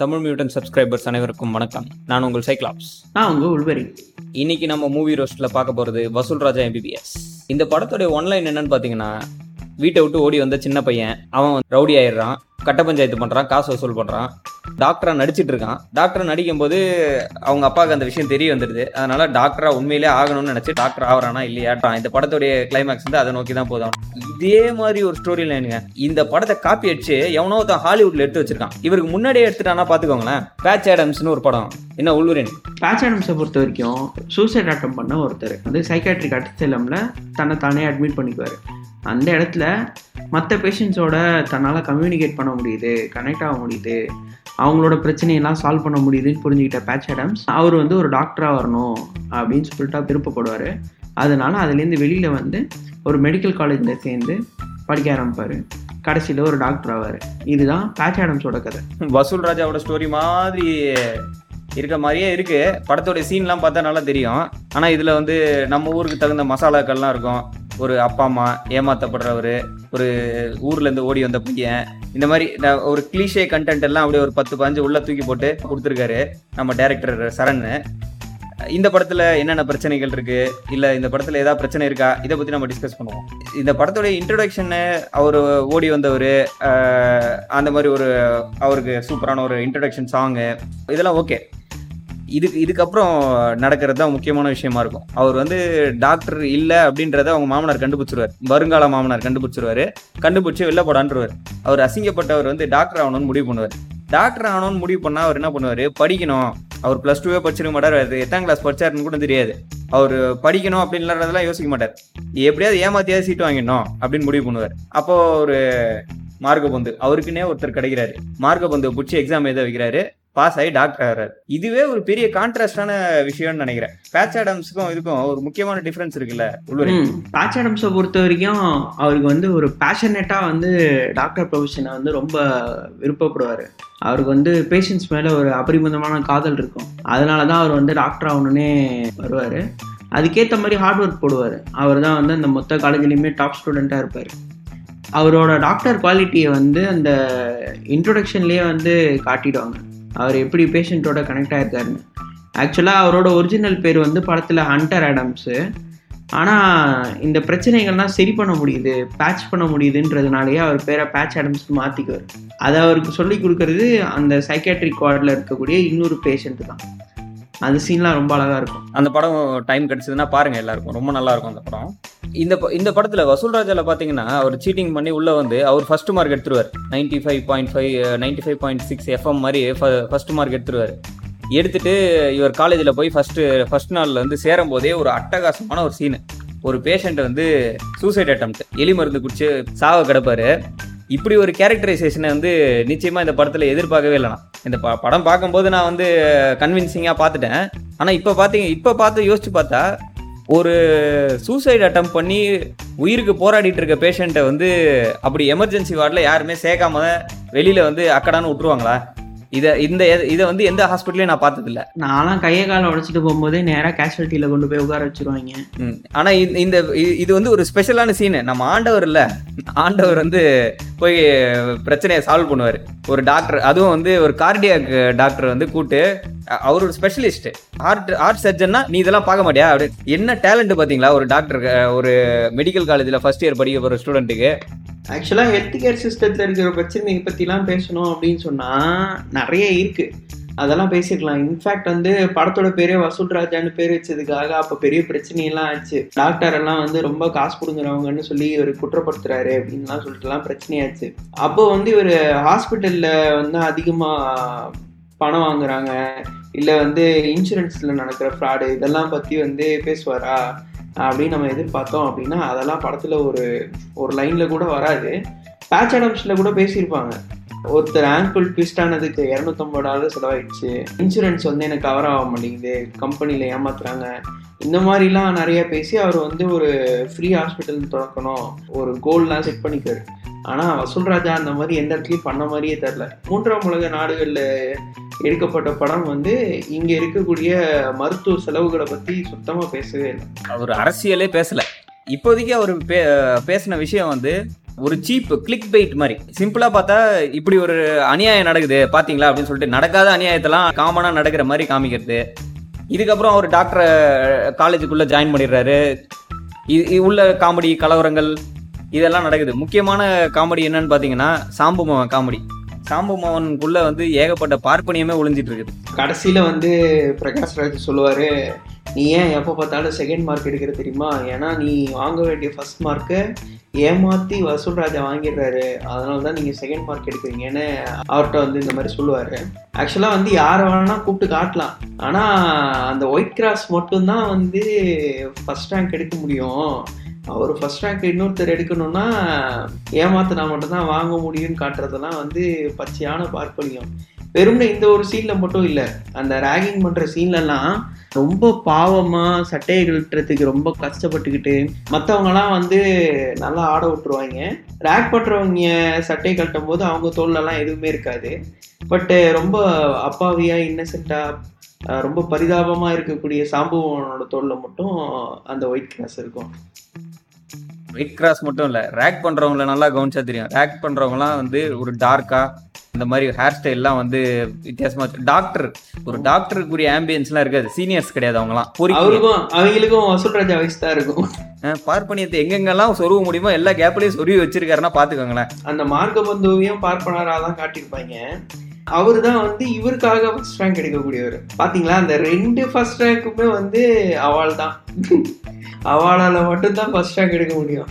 Tamil mutant subscribers அனைவருக்கும் வணக்கம். நான் உங்கள் சைக்ளாப்ஸ் நான் உங்க உள்வரி இன்னைக்கு நம்ம மூவி ரோஸ்ட்ல பார்க்க போறது வசூல் ராஜா எம்பிபிஎஸ் இந்த படத்தோட ஒன்லைன் என்னன்னு பார்த்தீங்கன்னா வீட்டை விட்டு ஓடி வந்த சின்ன பையன் அவன் ரவுடி ஆயிடுறான். கட்ட பஞ்சாயத்து பண்ணுறான் காசு வசூல் பண்ணுறான் டாக்டராக நடிச்சிட்டு இருக்கான். டாக்டர் நடிக்கும் போது அவங்க அப்பாவுக்கு அந்த விஷயம் தெரிய வந்துடுது. அதனால டாக்டரா உண்மையிலே ஆகணும்னு நினச்சி டாக்டர் ஆகிறானா இல்லையாட்டான் இந்த படத்துடைய கிளைமேக்ஸ் வந்து அதை நோக்கி தான் போதும் இதே மாதிரி ஒரு ஸ்டோரி லைனுங்க இந்த படத்தை காப்பி அடிச்சு எவனோ ஒருத்தன் ஹாலிவுட்ல எடுத்து வச்சிருக்கான். இவருக்கு முன்னாடியே எடுத்துட்டானா பாத்துக்கோங்களேன். பேட்ச் ஆடம்ஸ்னு ஒரு படம். என்ன உள்வரின் பேட்ச் ஆடம்ஸை பொறுத்த வரைக்கும் சூசைட் அட்டம் பண்ண ஒருத்தர். வந்து சைக்காட்ரிக் அட்டத்திலம்ல தன்னை தானே அட்மிட் பண்ணிக்குவார். அந்த இடத்துல மற்ற பேஷண்ட்ஸோட தன்னால் கம்யூனிகேட் பண்ண முடியுது கனெக்ட் ஆக முடியுது அவங்களோட பிரச்சனையெல்லாம் சால்வ் பண்ண முடியுதுன்னு புரிஞ்சுக்கிட்ட பேட்ச் ஆடம்ஸ் அவர் வந்து ஒரு டாக்டராக வரணும் அப்படின்னு சொல்லிட்டு விருப்பப்படுவார். அதனால் அதுலேருந்து வெளியில் வந்து ஒரு மெடிக்கல் காலேஜில் சேர்ந்து படிக்க ஆரம்பிப்பார். கடைசியில் ஒரு டாக்டர் ஆவார். இதுதான் பேட்ச் ஆடம்ஸோட கதை. வசூல் ராஜாவோட ஸ்டோரி மாதிரி இருக்க மாதிரியே இருக்கு. படத்தோட சீன்லாம் பார்த்தா நல்லா தெரியும். ஆனால் இதில் வந்து நம்ம ஊருக்கு தகுந்த மசாலாக்கள்லாம் இருக்கும். ஒரு அப்பா அம்மா ஏமாத்தப்படுறவர் ஒரு ஊர்லேருந்து ஓடி வந்த பையன் இந்த மாதிரி ந- ஒரு கிளீஷே கண்டென்ட் எல்லாம் அப்படியே ஒரு பத்து பதினஞ்சு உள்ள தூக்கி போட்டு கொடுத்துருக்காரு நம்ம டேரக்டர் சரண் இந்த படத்துல என்னென்ன பிரச்சனைகள் இருக்கு? இல்ல இந்த படத்துல ஏதாவது பிரச்சனை இருக்கா? இதை பத்தி நம்ம டிஸ்கஸ் பண்ணுவோம். இந்த படத்துடைய இன்ட்ரடக்ஷனு அவர் ஓடி வந்தவர் அந்த மாதிரி ஒரு அவருக்கு சூப்பரான ஒரு இன்ட்ரடக்ஷன் சாங்கு இதெல்லாம் ஓகே இதுக்கு இதுக்கப்புறம் நடக்கிறது தான் முக்கியமான விஷயமா இருக்கும். அவர் வந்து டாக்டர் இல்லை அப்படின்றத அவங்க மாமனார் கண்டுபிடிச்சிருவார். வருங்கால மாமனார் கண்டுபிடிச்சிருவாரு. கண்டுபிடிச்சி வெளில போடான்ருவார் அவர் அசிங்கப்பட்டவர் வந்து டாக்டர் ஆகணும்னு முடிவு பண்ணுவார். டாக்டர் ஆகணும்னு முடிவு பண்ணால் அவர் என்ன பண்ணுவார்? படிக்கணும். அவர் ப்ளஸ் டூவே படிச்சிருக்க மாட்டார். அது எத்தாம் கிளாஸ் படிச்சாருன்னு கூட தெரியாது. அவர் படிக்கணும் அப்படின்றதெல்லாம் யோசிக்க மாட்டார். எப்படியாவது ஏமாத்தியாவது சீட் வாங்கிடணும் அப்படின்னு முடிவு பண்ணுவார். அப்போ ஒரு மார்கபந்து அவருக்குன்னே ஒருத்தர் கிடைக்கிறாரு. மார்கபந்து பிடிச்சி எக்ஸாம் எழுத வைக்கிறாரு. பாஸ் ஆகி டாக்டர் ஆகிறார் இதுவே ஒரு பெரிய கான்ட்ராஸ்டான விஷயம்னு நினைக்கிறேன். பேட்ச் ஆடம்ஸுக்கும் இதுக்கும் ஒரு முக்கியமான டிஃபரன்ஸ் இருக்குல்ல உள்ளூர் பேட்ச் ஆடம்ஸை பொறுத்த வரைக்கும் அவருக்கு வந்து ஒரு பேஷனேட்டாக வந்து டாக்டர் ப்ரொஃபஷனை வந்து ரொம்ப விருப்பப்படுவார். அவருக்கு வந்து பேஷண்ட்ஸ் மேலே ஒரு அபரிமிதமான காதல் இருக்கும். அதனால தான் அவர் வந்து டாக்டர் ஆகணுன்னே வருவார். அதுக்கேற்ற மாதிரி ஹார்ட் ஒர்க் போடுவார். அவர் தான் வந்து அந்த மொத்த காலேஜ்லேயுமே டாப் ஸ்டூடெண்ட்டாக இருப்பார். அவரோட டாக்டர் குவாலிட்டியை வந்து அந்த இன்ட்ரொடக்ஷன்லேயே வந்து காட்டிடுவாங்க. அவர் எப்படி பேஷண்ட்டோட கனெக்ட் ஆகிருக்காருன்னு ஆக்சுவலாக அவரோட ஒரிஜினல் பேர் வந்து படத்தில் ஹண்டர் ஆடம்ஸு ஆனால் இந்த பிரச்சனைகள்லாம் சரி பண்ண முடியுது பேட்ச் பண்ண முடியுதுன்றதுனாலேயே அவர் பேரை பேட்ச் ஆடம்ஸ்க்கு மாற்றிக்குவார் அதை அவருக்கு சொல்லி கொடுக்கறது அந்த சைக்காட்ரிக் வார்டில் இருக்கக்கூடிய இன்னொரு பேஷண்ட்டு தான். அந்த சீன்லாம் ரொம்ப அழகாக இருக்கும். அந்த படம் டைம் கிடைச்சதுன்னா பாருங்க எல்லாருக்கும். ரொம்ப நல்லா இருக்கும் அந்த படம். இந்த ப- இந்த படத்துல வசூல் ராஜால பாத்தீங்கன்னா அவர் சீட்டிங் பண்ணி உள்ள வந்து அவர் first mark எடுத்துருவார். Ninety five point five ninety five point six FM மாதிரி ஃபர்ஸ்ட் மார்க் எடுத்துருவார். எடுத்துட்டு இவர் காலேஜில் போய் ஃபர்ஸ்ட் ஃபர்ஸ்ட் நாளில் வந்து சேரும் போதே ஒரு அட்டகாசமான ஒரு சீனு ஒரு பேஷண்ட் வந்து சூசைட் அட்டம் எலி மருந்து குடிச்சு சாவ கிடப்பாரு. இப்படி ஒரு கேரக்டரைசேஷனை வந்து நிச்சயமா இந்த படத்துல எதிர்பார்க்கவே இல்லை நான் இந்த ப- படம் பார்க்கும்போது நான் வந்து கன்வின்சிங்காக பார்த்துட்டேன். ஆனால் இப்போ பார்த்தீங்க இப்போ பார்த்து யோசிச்சு பார்த்தா ஒரு சூசைட் அட்டம் பண்ணி உயிருக்கு போராடிட்டு இருக்க பேஷண்ட்டை வந்து அப்படி எமர்ஜென்சி வார்டில் யாருமே சேர்க்காம வெளியில் வந்து அக்கடான்னு விட்டுருவாங்களா? இதை இந்த இதை வந்து எந்த ஹாஸ்பிட்டலையும் நான் பார்த்ததில்ல. நான்லாம் கையை காலை உடச்சிட்டு போகும்போதே நேராக கேஷுவலிட்டியில் கொண்டு போய் உட்கார வச்சிருவாங்க. ம். ஆனா இந்த- இது வந்து ஒரு ஸ்பெஷலான சீனு நம்ம ஆண்டவர் இல்ல. ஆண்டவர் வந்து போய் பிரச்சனையை சால்வ் பண்ணுவார். ஒரு டாக்டர் அதுவும் வந்து ஒரு கார்டியாக் டாக்டர் வந்து கூட்டு அவர் ஒரு ஸ்பெஷலிஸ்ட் ஹார்ட் ஹார்ட் சர்ஜன்னா நீ இதெல்லாம் பார்க்க மாட்டியா? அப்படின்னு. என்ன டேலண்ட் பார்த்தீங்களா? ஒரு டாக்டர் ஒரு மெடிக்கல் காலேஜில் ஃபர்ஸ்ட் இயர் படிக்க போகிற ஸ்டூடெண்ட்டுக்கு ஆக்சுவலாக ஹெல்த் கேர் சிஸ்டத்தில் இருக்கிற பிரச்சனையை பற்றிலாம் பேசணும் அப்படின்னு சொன்னால் நிறைய இருக்குது அதெல்லாம் பேசிக்கலாம் இன்ஃபேக்ட் வந்து படத்தோட பேரே வசூல் ராஜான்னு பேர் வச்சதுக்காக அப்போ பெரிய பிரச்சனையெல்லாம் ஆச்சு. டாக்டர் எல்லாம் வந்து ரொம்ப காசு கொடுங்குறவங்கன்னு சொல்லி இவர் குற்றப்படுத்துறாரு அப்படின்லாம் சொல்லிட்டுலாம் பிரச்சனையாச்சு. அப்போ வந்து இவர் ஹாஸ்பிட்டலில் வந்து அதிகமாக பணம் வாங்குறாங்க. இல்லை வந்து இன்சூரன்ஸில் நடக்கிற ஃப்ராடு இதெல்லாம் பற்றி வந்து பேசுவாரா? அப்படின்னு நம்ம எதிர்பார்த்தோம் அப்படின்னா அதெல்லாம் படத்தில் ஒரு ஒரு லைனில் கூட வராது. பேட்ச் அடம்ஸில் கூட பேசியிருப்பாங்க. ஒருத்தர் ஆங்கிள் ட்விஸ்ட் ஆனதுக்கு இரநூத்தம்பது டாலர் செலவாயிடுச்சு. இன்சூரன்ஸ் வந்து எனக்கு கவர் ஆக மாட்டேங்குது. கம்பெனியில் ஏமாத்துறாங்க. இந்த மாதிரிலாம் நிறைய பேசி அவர் வந்து ஒரு ஃப்ரீ ஹாஸ்பிட்டல் திறக்கணும். ஒரு கோல்லாம் செட் பண்ணிக்காரு ஆனால் வசூல் ராஜா அந்த மாதிரி எந்த இடத்துலையும் பண்ண மாதிரியே தெரில மூன்றாம் உலக நாடுகளில் எடுக்கப்பட்ட படம் வந்து இங்கே இருக்கக்கூடிய மருத்துவ செலவுகளை பற்றி சுத்தமாக பேசவே இல்லை. அவர் அரசியலே பேசலை. இப்போதைக்கு அவர் பே பேசின விஷயம் வந்து ஒரு சீப் கிளிக் பெயிட் மாதிரி. சிம்பிளா பார்த்தா இப்படி ஒரு அநியாயம் நடக்குது பாத்தீங்களா? அப்படின்னு சொல்லிட்டு நடக்காத அநியாயத்தெல்லாம் காமனா நடக்கிற மாதிரி காமிக்கிறது. இதுக்கப்புறம் அவர் டாக்டரை காலேஜுக்குள்ள ஜாயின் பண்ணிடுறாரு. இது உள்ள காமெடி கலவரங்கள் இதெல்லாம் நடக்குது. முக்கியமான காமெடி என்னன்னு பார்த்தீங்கன்னா சாம்பு மகன் காமெடி சாம்பு மோகனுக்குள்ள வந்து ஏகப்பட்ட பார்ப்பனியமே ஒளிஞ்சிட்டு இருக்குது. கடைசியில வந்து பிரகாஷ்ராஜ் சொல்லுவாரு நீ ஏன் எப்போ பார்த்தாலும் செகண்ட் மார்க் எடுக்கிற தெரியுமா? ஏன்னா நீ வாங்க வேண்டிய ஃபர்ஸ்ட் மார்க்கை ஏமாத்தி வசூல் ராஜா வாங்கிடுறாரு. அதனால தான் நீங்க செகண்ட் மார்க் எடுக்கிறீங்கன்னு அவர்கிட்ட வந்து இந்த மாதிரி சொல்லுவாரு. ஆக்சுவலா வந்து யாரை வேணால் கூப்பிட்டு காட்டலாம். ஆனா அந்த ஒயிட் கிராஸ் மட்டும்தான் வந்து ஃபர்ஸ்ட் ரேங்க் எடுக்க முடியும். அவர் ஃபஸ்ட் ரேங்க் இன்னொருத்தர் எடுக்கணும்னா ஏமாத்தினா மட்டும்தான் வாங்க முடியும்னு காட்டுறதெல்லாம் வந்து பச்சையான பார்ப்பனியம். வெறும்னு இந்த ஒரு சீன்ல மட்டும் இல்ல அந்த ரேகிங் பண்ற சீன்லலாம் ரொம்ப பாவமா சட்டையை கழட்டுறதுக்கு ரொம்ப கஷ்டப்பட்டுக்கிட்டு மற்றவங்கலாம் வந்து நல்லா ஆட விட்டுருவாங்க. ரேக் பண்றவங்க சட்டையை கட்டும் போது அவங்க தோல்லலாம் எதுவுமே இருக்காது. பட் ரொம்ப அப்பாவியா இன்னசென்ட்டா ரொம்ப பரிதாபமா இருக்கக்கூடிய சாம்புவனோட தோல்ல மட்டும் அந்த ஒயிட் கிராஸ் இருக்கும். ஒயிட் கிராஸ் மட்டும் இல்லை ரேக் பண்றவங்கள நல்லா கவனிச்சா தெரியும். ரேக் பண்றவங்கலாம் வந்து ஒரு டார்க்கா இந்த மாதிரி ஹேர் ஸ்டைல்லாம் வந்து வித்தியாசமா டாக்டர் ஒரு டாக்டருக்குரிய ஆம்பியன்ஸ்லாம் இருக்காது. சீனியர்ஸ் கிடையாது அவங்கலாம். பொறிக்க அவருக்கும் அவங்களுக்கும் வசூல் ராஜா வயசு தான் இருக்கும். பார்ப்பனியத்தை எங்கெங்கெல்லாம் சொருவ முடியுமோ எல்லா கேப்லயும் சொருவி வச்சிருக்காருன்னா பாத்துக்கோங்களேன் அந்த மார்க்க பந்துவையும் பார்ப்பனராக தான் காட்டியிருப்பாங்க. அவரு தான் வந்து இவருக்காக ஃபர்ஸ்ட் ரேங்க் எடுக்கக்கூடியவர். பாத்தீங்களா? அந்த ரெண்டு ஃபர்ஸ்ட் ரேங்க்குமே வந்து அவள் தான் அவளால மட்டும்தான் ஃபர்ஸ்ட் ரேங்க் எடுக்க முடியும்.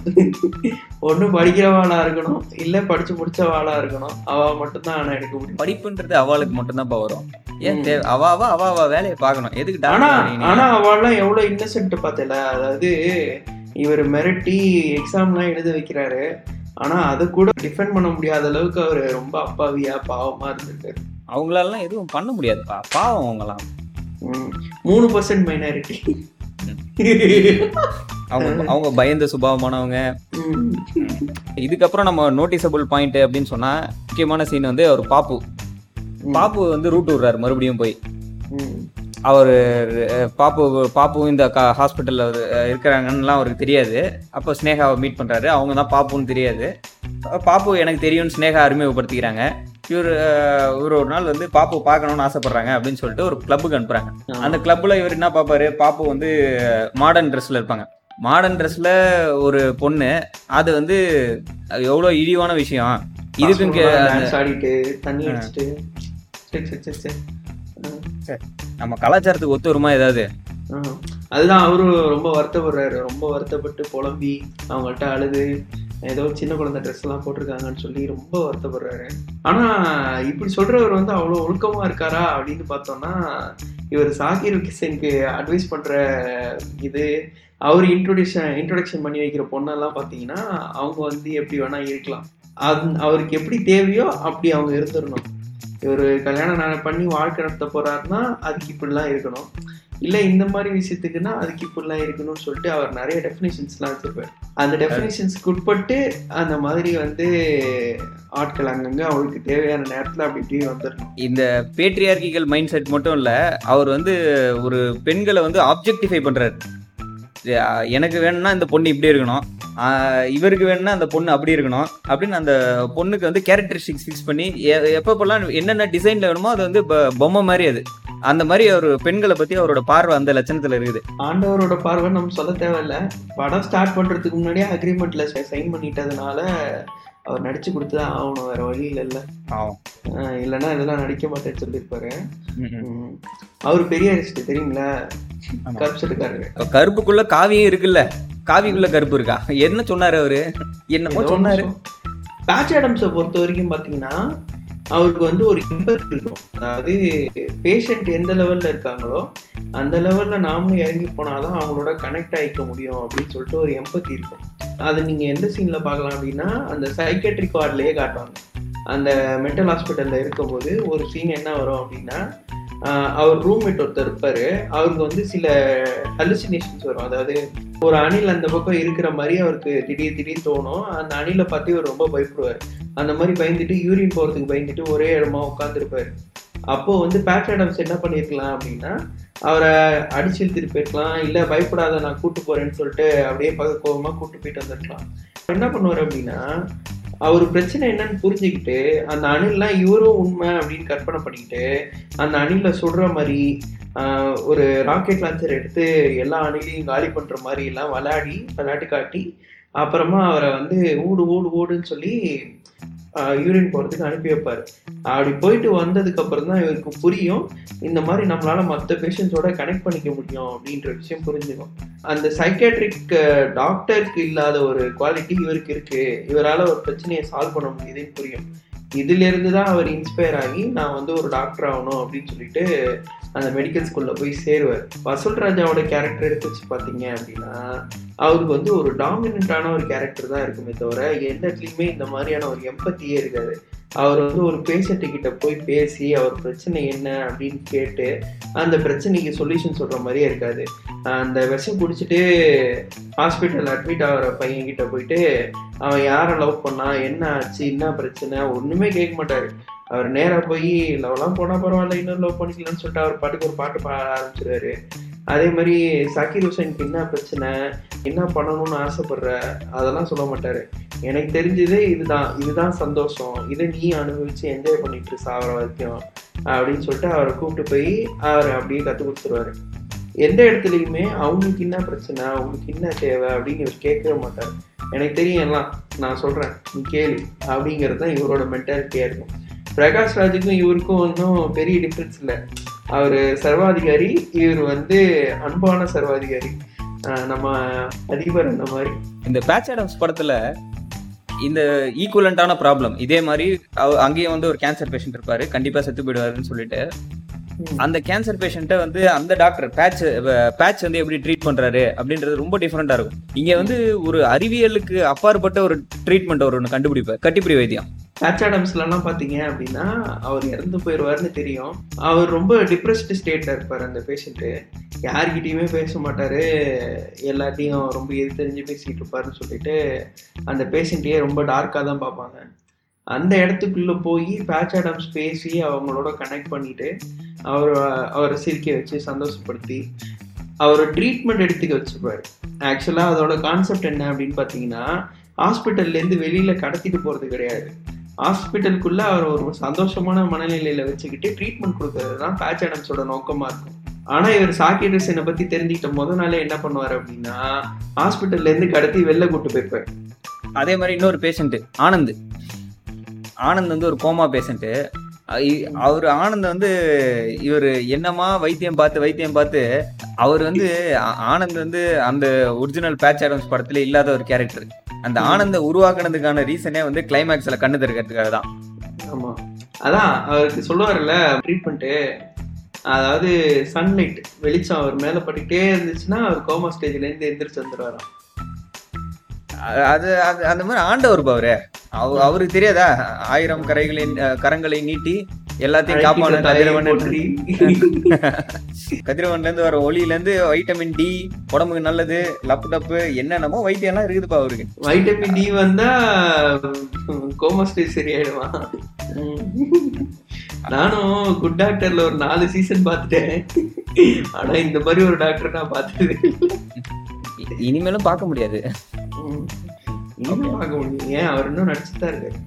ஒண்ணு படிக்கிறவாளா இருக்கணும். இல்ல படிச்சு முடிச்சவாளா இருக்கணும். அவ மட்டும்தான் ஆனா எடுக்க முடியும். படிப்புன்றது அவளுக்கு மட்டும்தான் வரும். ஏன் தேவை அவ அவ அவ அவ வேலையை பார்க்கணும். எதுக்கு ஆனா டாக்டர் ஆனா அவள்லாம் எவ்வளவு இன்னசென்ட் பார்த்தல அதாவது இவர் மிரட்டி எக்ஸாம்லாம் எழுத வைக்கிறாரு. ஆனா அது கூட டிஃபெண்ட் பண்ண முடியாத அளவுக்கு அவர் ரொம்ப அப்பாவியா பாவமா இருந்திருக்காரு அவங்களாலாம் எதுவும் பண்ண முடியாதுப்பா பாவம் அவங்கலாம். ம். மூணு பர்சன்ட் மைனாரிட்டி அவங்க அவங்க பயந்த சுபாவமானவங்க. இதுக்கப்புறம் நம்ம நோட்டிசபிள் பாயிண்ட் அப்படின்னு சொன்னா முக்கியமான சீன் வந்து அவர் பாப்பு. பாப்பு வந்து ரூட் விடுறாரு மறுபடியும் போய். அவர் பாப்பு பாப்புவும் இந்த ஹாஸ்பிட்டலில் இருக்கிறாங்கன்னுலாம் அவருக்கு தெரியாது. அப்போ ஸ்னேகாவை மீட் பண்ணுறாரு அவங்க தான் பாப்புன்னு தெரியாது. பாப்பு எனக்கு தெரியும்னு ஸ்னேகா அறிமுகப்படுத்திக்கிறாங்க. இவர் இவர் ஒரு நாள் வந்து பாப்பு பார்க்கணும்னு ஆசைப்படுறாங்க அப்படின்னு சொல்லிட்டு ஒரு கிளப்புக்கு அனுப்புறாங்க. அந்த கிளப்பில் இவர் என்ன பார்ப்பாரு? பாப்பு வந்து மாடர்ன் ட்ரெஸ்ஸில் இருப்பாங்க. மாடர்ன் ட்ரெஸ்ஸில் ஒரு பொண்ணு அது வந்து எவ்வளோ இழிவான விஷயம். இதுக்கும் கே- தண்ணி அடிச்சிட்டு. நம்ம கலாச்சாரத்துக்கு ஒத்து வருமா ஏதாவது? அதுதான் அவரும் ரொம்ப வருத்தப்படுறாரு. ரொம்ப வருத்தப்பட்டு புலம்பி அவங்கள்ட்ட அழுது ஏதோ சின்ன குழந்தை ட்ரெஸ் எல்லாம் போட்டிருக்காங்கன்னு சொல்லி ரொம்ப வருத்தப்படுறாரு. ஆனா இப்படி சொல்றவர் வந்து அவ்வளவு ஒழுக்கமா இருக்காரா அப்படின்னு பார்த்தோம்னா இவர் சாகிர் கிசனுக்கு அட்வைஸ் பண்ற இது அவர் இன்ட்ரோடியூஷன் இன்ட்ரோடக்ஷன் பண்ணி வைக்கிற பொண்ணெல்லாம் பார்த்தீங்கன்னா அவங்க வந்து எப்படி வேணா இருக்கலாம். அது அவருக்கு எப்படி தேவையோ அப்படி அவங்க இருந்துடணும் இவர் கல்யாணம் நான் பண்ணி வாழ்க்கை நடத்த போறாருன்னா அதுக்கு இப்படிலாம் இருக்கணும். இல்லை இந்த மாதிரி விஷயத்துக்குன்னா அதுக்கு இப்படிலாம் இருக்கணும்னு சொல்லிட்டு அவர் நிறைய டெஃபினேஷன்ஸ்லாம் வச்சுருப்பார். அந்த டெஃபினேஷன்ஸ்க்கு உட்பட்டு அந்த மாதிரி வந்து ஆட்கள் அங்கங்கே அவருக்கு தேவையான நேரத்தில் அப்படி இப்படி வந்துடணும் இந்த பேட்ரியார்கிகள் மைண்ட் செட் மட்டும் இல்லை அவர் வந்து ஒரு பெண்களை வந்து ஆப்ஜெக்டிஃபை பண்ணுறாரு எனக்கு வேணும்னா இந்த பொண்ணு இப்படி இருக்கணும். இவருக்கு வேணும்னா அந்த பொண்ணு அப்படி இருக்கணும். அப்படின்னு அந்த பொண்ணுக்கு வந்து கேரக்டரிஸ்டிக்ஸ் ஃபிக்ஸ் பண்ணி எப்பப்பெல்லாம் என்னென்ன டிசைனில் வேணுமோ அது வந்து பொம்மை மாதிரி அது. அந்த மாதிரி அவர் பெண்களை பற்றி அவரோட பார்வை அந்த லட்சணத்தில் இருக்குது. ஆண்டவரோட பார்வை நம்ம சொல்ல தேவையில்ல. படம் ஸ்டார்ட் பண்றதுக்கு முன்னாடியே அக்ரிமெண்ட்ல சைன் பண்ணிட்டதுனால அவர் நடிச்சு கொடுத்து தான் ஆகணும். வேற வழி இல்லைல்ல இல்லைன்னா இதெல்லாம் நடிக்க மாட்டேன்னு சொல்லியிருப்பாரு. அவர் பெரிய அரிஸ்ட் தெரியுங்களா? கருப்புக்குள்ள காவியும் இருக்குல்ல. காவிக்குள்ள கருப்பு இருக்கா? என்ன சொன்னாரு அவரு? என்னமோ சொன்னாரு? பேட்ச் ஆடம்ஸை பொறுத்த வரைக்கும் பார்த்தீங்கன்னா அவருக்கு வந்து ஒரு இம்பெக்ட் இருக்கும். அதாவது பேஷண்ட் எந்த லெவல்ல இருக்காங்களோ அந்த லெவல்ல நாமளும் இறங்கி போனாதான் அவங்களோட கனெக்ட் ஆகிக்க முடியும் அப்படின்னு சொல்லிட்டு ஒரு எம்பத்தி இருக்கும். அது நீங்க எந்த சீன்ல பார்க்கலாம் அப்படின்னா அந்த சைக்கட்ரிக் வார்ட்லயே காட்டுவாங்க. அந்த மென்டல் ஹாஸ்பிட்டல்ல இருக்கும்போது ஒரு சீன் என்ன வரும் அப்படின்னா அவர் ரூம்மேட் ஒருத்தர் இருப்பாரு. அவருக்கு வந்து சில ஹலுசினேஷன்ஸ் வரும். அதாவது ஒரு அணில் அந்த பக்கம் இருக்கிற மாதிரி அவருக்கு திடீர் திடீர்னு தோணும். அந்த அணிலை பத்தி அவர் ரொம்ப பயப்படுவார். அந்த மாதிரி பயந்துட்டு யூரின் போகிறதுக்கு பயந்துட்டு ஒரே இடமா உட்காந்துருப்பாரு அப்போ வந்து பேட் ஆடம்ஸ் என்ன பண்ணியிருக்கலாம் அப்படின்னா அவரை அடிச்சு இழுத்துட்டு போயிருக்கலாம் இல்லை பயப்படாத நான் கூட்டு போறேன்னு சொல்லிட்டு அப்படியே பக்கக்கோவமாக கூட்டு போயிட்டு வந்திருக்கலாம். என்ன பண்ணுவார் அப்படின்னா அவர் பிரச்சனை என்னன்னு புரிஞ்சுக்கிட்டு அந்த அணில்லாம் இவரும் உண்மை அப்படின்னு கற்பனை பண்ணிக்கிட்டு அந்த அணில சுடுற மாதிரி ஒரு ராக்கெட் லான்ச்சர் எடுத்து எல்லா அணிலையும் காலி பண்ணுற மாதிரி எல்லாம் விளையாடி விளையாட்டு காட்டி அப்புறமா அவரை வந்து ஊடு ஊடு ஊடுன்னு சொல்லி யூரின் போகிறதுக்கு அனுப்பி வைப்பார். அப்படி போயிட்டு வந்ததுக்கு அப்புறம் தான் இவருக்கு புரியும் இந்த மாதிரி நம்மளால மற்ற பேஷண்ட்ஸோட கனெக்ட் பண்ணிக்க முடியும் அப்படின்ற விஷயம் புரிஞ்சுக்கும். அந்த சைக்கேட்ரிக் டாக்டருக்கு இல்லாத ஒரு குவாலிட்டி இவருக்கு இருக்கு. இவரால் ஒரு பிரச்சனையை சால்வ் பண்ண முடியுதுன்னு புரியும். இதுலேருந்து தான் அவர் இன்ஸ்பயர் ஆகி நான் வந்து ஒரு டாக்டர் ஆகணும் அப்படின்னு சொல்லிட்டு அந்த மெடிக்கல் ஸ்கூல்ல போய் சேருவார். வசூல் ராஜாவோட கேரக்டர் எடுத்து வச்சு பார்த்தீங்க அப்படின்னா அவருக்கு வந்து ஒரு டாமினண்டான ஒரு கேரக்டர் தான் இருக்குமே தவிர எந்த இடத்துலையுமே இந்த மாதிரியான ஒரு எம்பத்தியே இருக்காது. அவர் வந்து ஒரு பேஷண்ட்டு கிட்ட போய் பேசி அவர் பிரச்சனை என்ன? அப்படின்னு கேட்டு அந்த பிரச்சனைக்கு சொல்யூஷன் சொல்ற மாதிரியே இருக்காது. அந்த விஷம் குடிச்சிட்டு ஹாஸ்பிட்டல் அட்மிட் ஆகிற பையன் கிட்ட போயிட்டு அவன் யாரை லவ் பண்ணா? என்ன ஆச்சு? என்ன பிரச்சனை? ஒண்ணுமே கேட்க மாட்டாரு. அவர் நேராக போய் லவ்லாம் போனால் பரவாயில்ல இன்னும் லவ் பண்ணிக்கலாம்னு சொல்லிட்டு அவர் பாட்டுக்கு ஒரு பாட்டு பாட ஆரம்பிச்சிருவாரு. அதே மாதிரி சாக்கிர் ஹுசைனுக்கு என்ன பிரச்சனை? என்ன பண்ணணும்னு ஆசைப்படுற? அதெல்லாம் சொல்ல மாட்டாரு. எனக்கு தெரிஞ்சதே இதுதான். இதுதான் சந்தோஷம். இதை நீ அனுபவிச்சு என்ஜாய் பண்ணிட்டு சாவர வரைக்கும் அப்படின்னு சொல்லிட்டு அவரை கூப்பிட்டு போய் அவரை அப்படியே கற்றுக் கொடுத்துருவாரு. எந்த இடத்துலையுமே அவங்களுக்கு என்ன பிரச்சனை? அவங்களுக்கு என்ன தேவை? அப்படின்னு இவர் கேட்கவே மாட்டார். எனக்கு தெரியும் எல்லாம். நான் சொல்கிறேன் நீ கேளு. அப்படிங்கிறது தான் இவரோட மென்டாலிட்டியாக இருக்கும். பிரகாஷ் ராஜுக்கும் இவருக்கும் ஒன்றும் பெரிய டிஃப்ரென்ஸ் இல்லை. அவர் சர்வாதிகாரி இவர் வந்து அன்பான சர்வாதிகாரி. நம்ம அதிபர் அந்த மாதிரி. இந்த பேட்ச் ஆடம்ஸ் படத்துல இந்த ஈக்குவலண்டான ப்ராப்ளம் இதே மாதிரி அங்கேயும் வந்து ஒரு கேன்சர் பேஷண்ட் இருப்பாரு. கண்டிப்பா செத்து போயிடுவாருன்னு சொல்லிட்டு. அந்த கேன்சர் பேஷண்ட்டை வந்து அந்த டாக்டர் பேட்ச் பேட்ச் வந்து எப்படி ட்ரீட் பண்றாரு அப்படின்றது ரொம்ப டிஃப்ரெண்டா இருக்கும். இங்க வந்து ஒரு அறிவியலுக்கு அப்பாற்பட்ட ஒரு ட்ரீட்மெண்ட் ஒரு ஒன்று கண்டுபிடிப்பார் கட்டிப்பிடி வைத்தியம். பேட்ச் ஆடம்ஸ்லாம் பார்த்தீங்க அப்படின்னா அவர் இறந்து போயிடுவார்னு தெரியும். அவர் ரொம்ப டிப்ரெஸ்டு ஸ்டேட்டில் இருப்பார் அந்த பேஷண்ட்டு யார்கிட்டையுமே பேச மாட்டார். எல்லாத்தையும் ரொம்ப எது தெரிஞ்சு பேசிகிட்டு இருப்பாருன்னு சொல்லிட்டு அந்த பேஷண்ட்டையே ரொம்ப டார்க்காக தான் பார்ப்பாங்க. அந்த இடத்துக்குள்ளே போய் பேட்ச் ஆடம்ஸ் பேசி அவங்களோட கனெக்ட் பண்ணிட்டு அவர் அவரை சிரிக்க வச்சு சந்தோஷப்படுத்தி அவர் ட்ரீட்மெண்ட் எடுத்துக்க வச்சுப்பார் ஆக்சுவலாக அதோட கான்செப்ட் என்ன அப்படின்னு பார்த்தீங்கன்னா ஹாஸ்பிட்டல்லேருந்து வெளியில் கடத்திட்டு போகிறது கிடையாது. ஹாஸ்பிட்டலுக்குள்ள அவர் ஒரு சந்தோஷமான மனநிலையில வச்சுக்கிட்டு ட்ரீட்மெண்ட் கொடுக்கறது தான் பேட்ச் ஆடம்ஸோட நோக்கமா இருக்கும். ஆனா இவர் சாக்கியட்ரிஸ்டனை பத்தி தெரிஞ்சுக்கிட்ட முத நாளே என்ன பண்ணுவார் அப்படின்னா ஹாஸ்பிட்டல்ல இருந்து கடத்தி வெளில கூட்டு போய்ப்பார் அதே மாதிரி இன்னொரு பேஷண்ட் ஆனந்த். ஆனந்த் வந்து ஒரு கோமா பேஷண்ட்டு அவர் ஆனந்த் வந்து இவர் என்னமா வைத்தியம் பார்த்து வைத்தியம் பார்த்து அவர் வந்து ஆனந்த் வந்து அந்த ஒரிஜினல் பேட்ச் ஆடம்ஸ் படத்துல இல்லாத ஒரு கேரக்டர் அந்த ஆனந்த உருவாக்குனதுக்கான ரீசனே வந்து கிளைமேக்ஸ்ல கண்ணு திறக்கிறதுக்காக தான். ஆமா. அதான் அவருக்கு சொல்லுவார்ல ட்ரீட்மெண்ட்டு அதாவது சன்லைட் வெளிச்சம் அவர் மேல பட்டுக்கிட்டே இருந்துச்சுன்னா அவர் கோமா ஸ்டேஜ்ல இருந்து எந்திரிச்சு வந்துடுவாராம் அது அது அந்த மாதிரி ஆண்டவர் பாவரு. அவ அவருக்கு தெரியாதா? ஆயிரம் கரைகளின் கரங்களை நீட்டி எல்லாத்தையும் காப்பான கதிரவன். கதிரவன்ல இருந்து வர ஒளியில இருந்து வைட்டமின் டி உடம்புக்கு நல்லது லப்பு டப்பு என்னென்னமோ வைத்தியம் எல்லாம் இருக்குதுப்பா அவருக்கு. வைட்டமின் டி வந்தா கோமா ஸ்டேஜ் சரியாயிடுவான் ம். நானும் குட் டாக்டர்ல ஒரு நாலு சீசன் பார்த்துட்டேன். ஆனா இந்த மாதிரி ஒரு டாக்டர் நான் பார்த்தது இனிமேலும் பார்க்க முடியாது. ம். இனிமே பார்க்க முடியும் ஏன்? அவர் இன்னும் நடிச்சுட்டு தான் இருக்காரு.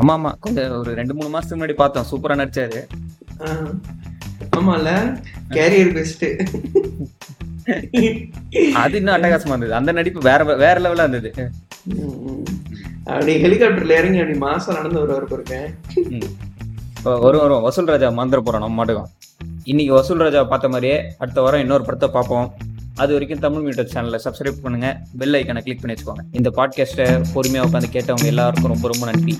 ஆமா ஆமா கொஞ்சம் ஒரு ரெண்டு மூணு மாசத்துக்கு முன்னாடி பார்த்தோம். சூப்பரா நடிச்சாரு. ஆமால கேரியர் பெஸ்ட் அது இன்னும் அட்டகாசமா இருந்தது. அந்த நடிப்பு வேற வேற லெவலா இருந்தது. அப்படி ஹெலிகாப்டர்ல இறங்கி அப்படி மாசம் நடந்து வருவார் பாருங்க. வரும் வரும் வசூல் ராஜா மந்திர போறோம் நம்ம மாட்டுக்கும் இன்னைக்கு வசூல் ராஜா பார்த்த மாதிரியே அடுத்த வாரம் இன்னொரு படத்தை பார்ப்போம். அது வரைக்கும் தமிழ் மீட்டர் சேனலை சப்ஸ்கிரைப் பண்ணுங்க. பெல் ஐக்கனை கிளிக் பண்ணி வச்சுக்கோங்க. இந்த பாட்காஸ்ட்டை பொறுமையாக உட்காந்து கேட்டவங்க எல்லாருக்கும் ரொம்ப ரொம்ப நன்றி.